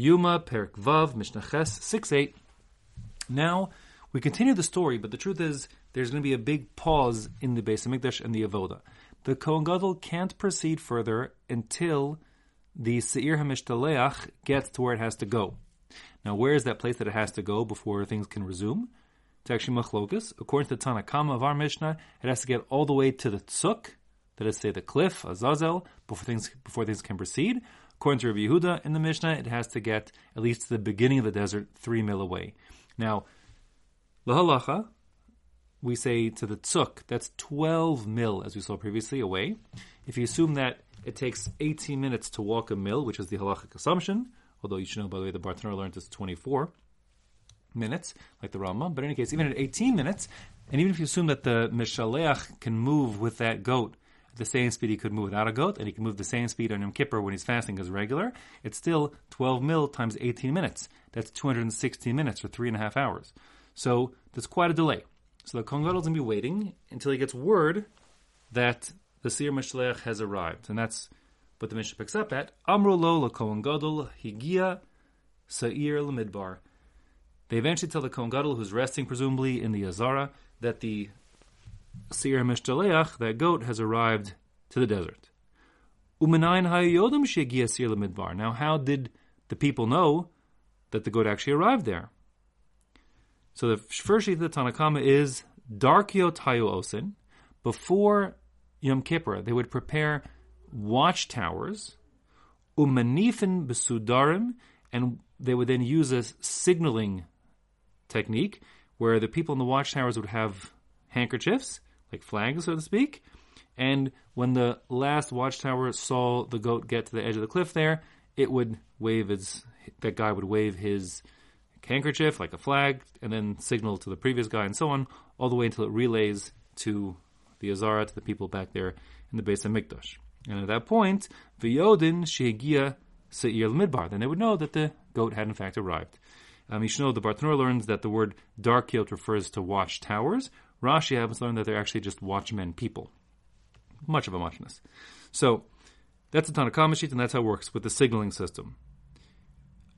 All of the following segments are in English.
Yoma Perik Vav Mishnah Ches six eight. Now we continue the story, but the truth is there's going to be a big pause in the Beis Hamikdash and the Avoda. The Kohen Gadol can't proceed further until the Seir Hamishtaleach gets to where it has to go. Now, where is that place that it has to go before things can resume? It's actually machlokas. According to the Tanakama of our Mishnah, it has to get all the way to the tzuk, that is, say, the cliff, Azazel, before things before things can proceed. According to Rabbi Yehuda in the Mishnah, it has to get at least to the beginning of the desert, three mil away. Now, lahalacha, we say to the tzuk, that's 12 mil, as we saw previously, away. If you assume that it takes 18 minutes to walk a mil, which is the halachic assumption, although you should know, by the way, the Bartenura learned it's 24 minutes, like the Rambam. But in any case, even at 18 minutes, and even if you assume that the Mishaleach can move with that goat at the same speed he could move without a goat, and he can move the same speed on Yom Kippur when he's fasting as regular, it's still 12 mil times 18 minutes. That's 216 minutes or three and a half hours. So that's quite a delay. So the Kohen Gadol is going to be waiting until he gets word that the Seir Mishaleach has arrived. And that's but the Mishnah picks up at Amru lo Kohen Gadol higia Sa'ir Lamidbar. They eventually tell the Kohen Gadol, who's resting presumably in the Azara, that the Seir Mishtaleach, that goat, has arrived to the desert. Hayodim. Now, how did the people know that the goat actually arrived there? So the first sheet of the Tanakama is Darkio Tayo Osin. Before Yom Kippur, they would prepare watchtowers, umanifin besudarim, and they would then use a signaling technique where the people in the watchtowers would have handkerchiefs, like flags, so to speak. And when the last watchtower saw the goat get to the edge of the cliff there, it would wave its, that guy would wave his handkerchief like a flag and then signal to the previous guy and so on, all the way until it relays to the Azara, to the people back there in the base of Hamikdash. And at that point, V'yodin shehigia se'ir midbar. Then they would know that the goat had in fact arrived. Um, you should know the Bartenura learns that the word dark refers to watch towers. Rashi to learn that they're actually just watchmen people. Much of a muchness. So, that's the Tanakama sheet, and that's how it works with the signaling system.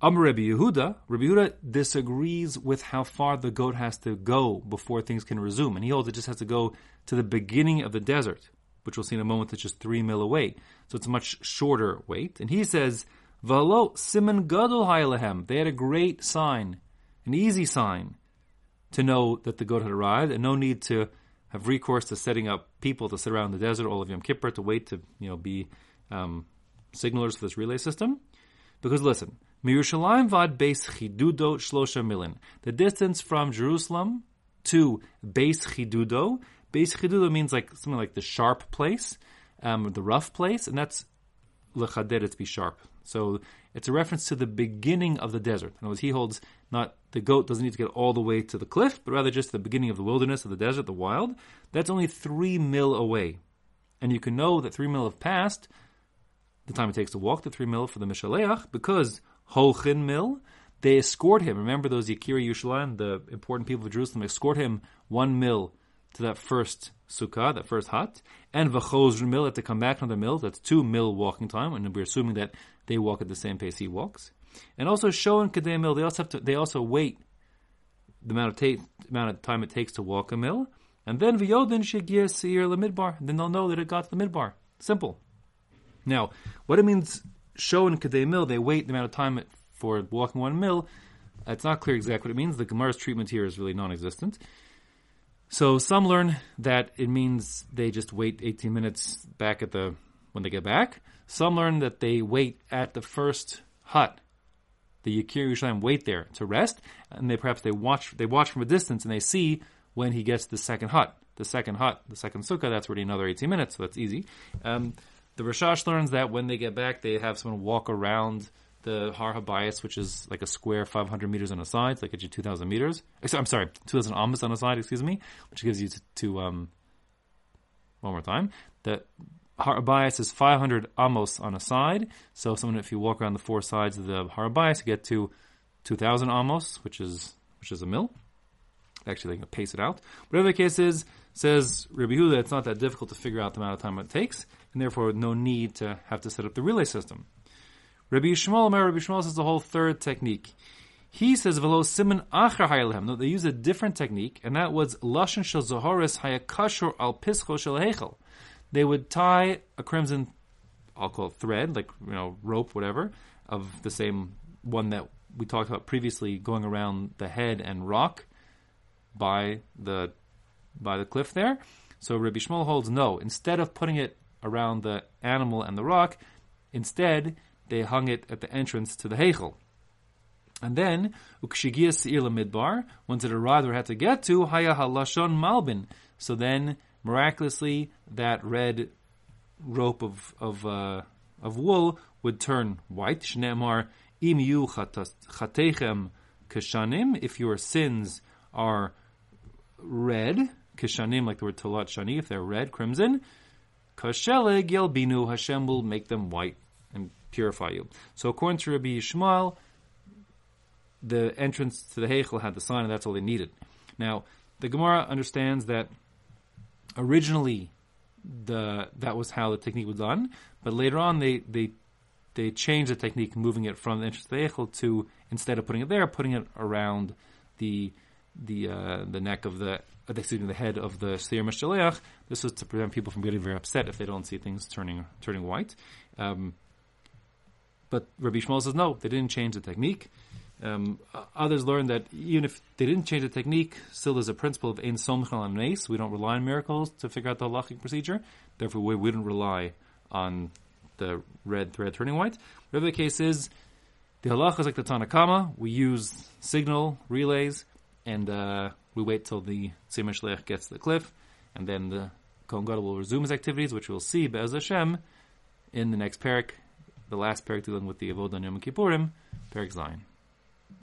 Am Rabbi Yehuda, Rabbi Yehuda disagrees with how far the goat has to go before things can resume, and he holds it just has to go to the beginning of the desert which we'll see in a moment, that's just three mil away. So it's a much shorter wait. And he says, Valo simon gadol haylehem. They had a great sign, an easy sign, to know that the goat had arrived, and no need to have recourse to setting up people to sit around the desert all of Yom Kippur to wait to you know be um, signalers for this relay system. Because listen, Mirushalayim vad beis chidudo shlosha milin. The distance from Jerusalem to Beis Chidudo Beis Chidudo means like something like the sharp place, um, the rough place, and that's lechader to be sharp. So it's a reference to the beginning of the desert. In other words, he holds not the goat doesn't need to get all the way to the cliff, but rather just the beginning of the wilderness, of the desert, the wild. That's only three mil away. And you can know that three mil have passed, the time it takes to walk the three mil for the Mishaleach, because Holchin mil, they escort him. Remember those Yakira Yerushalayim, the important people of Jerusalem, escort him one mil to that first sukkah, that first hut, and v'chozr mil to come back from the mill. That's two mil walking time, and we're assuming that they walk at the same pace he walks. And also show in kadei mil, they also have to, they also wait the amount of ta- amount of time it takes to walk a mill, and then v'yodin shegir seir lemidbar. And then they'll know that it got to the midbar. Simple. Now, what it means show in kadei mil, they wait the amount of time for walking one mill. It's not clear exactly what it means. The Gemara's treatment here is really non-existent. So some learn that it means they just wait 18 minutes back at the when they get back. Some learn that they wait at the first hut. The Yakir Yerushalayim wait there to rest, and they perhaps they watch they watch from a distance and they see when he gets to the second hut. The second hut, the second sukkah, that's already another 18 minutes, so that's easy. Um, the Rashash learns that when they get back, they have someone walk around the Har Habayis, which is like a square 500 meters on a side, so that gets you 2,000 meters. I'm sorry, 2,000 amos on a side, excuse me, which gives you to, to um, one more time. The Har Habayis is 500 amos on a side, so someone, if you walk around the four sides of the Har Habayis, you get to 2,000 amos, which is which is a mill. Actually, they can pace it out. Whatever the case is, says Rabbi Huda, it's not that difficult to figure out the amount of time it takes, and therefore no need to have to set up the relay system. Rabbi Yishmael, Rabbi Yishmael says the whole third technique. He says velo siman acher haylehem. No, they use a different technique, and that was lashon shel zohoris hayakashur al pischo shel. They would tie a crimson, I'll call it thread, like you know rope, whatever, of the same one that we talked about previously, going around the head and rock by the by the cliff there. So Rabbi Yishmael holds no. Instead of putting it around the animal and the rock, instead they hung it at the entrance to the Heichel. And then, ukshigia se'ir midbar, once it arrived where it had to get to, haya halashon malbin. So then, miraculously, that red rope of of uh, of wool would turn white. Shneemar im yu chatechem kashanim. If your sins are red, kishanim, like the word tolat shani, if they're red, crimson, kashelig yelbinu, Hashem will make them white and purify you. So according to Rabbi Yishmael, the entrance to the Heichel had the sign, and that's all they needed. Now, the Gemara understands that originally the that was how the technique was done, but later on they they they changed the technique, moving it from the entrance to instead of putting it there, putting it around the the uh, the neck of the uh, excuse me, the head of the Seir Mishaleach. This was to prevent people from getting very upset if they don't see things turning turning white. Um, but Rabbi Yishmael says no, they didn't change the technique. Um, others learned that even if they didn't change the technique, still there's a principle of ein somchal and nace. We don't rely on miracles to figure out the halachic procedure. Therefore, we wouldn't rely on the red thread turning white. Whatever the case is, the halacha is like the Tanakama. We use signal relays, and uh, we wait till the Tzimmer gets to the cliff, and then the Kohen Gadol will resume his activities, which we'll see Be'ez Hashem in the next parak, the last parak dealing with the Avodah Yom Kippurim, parak Zion.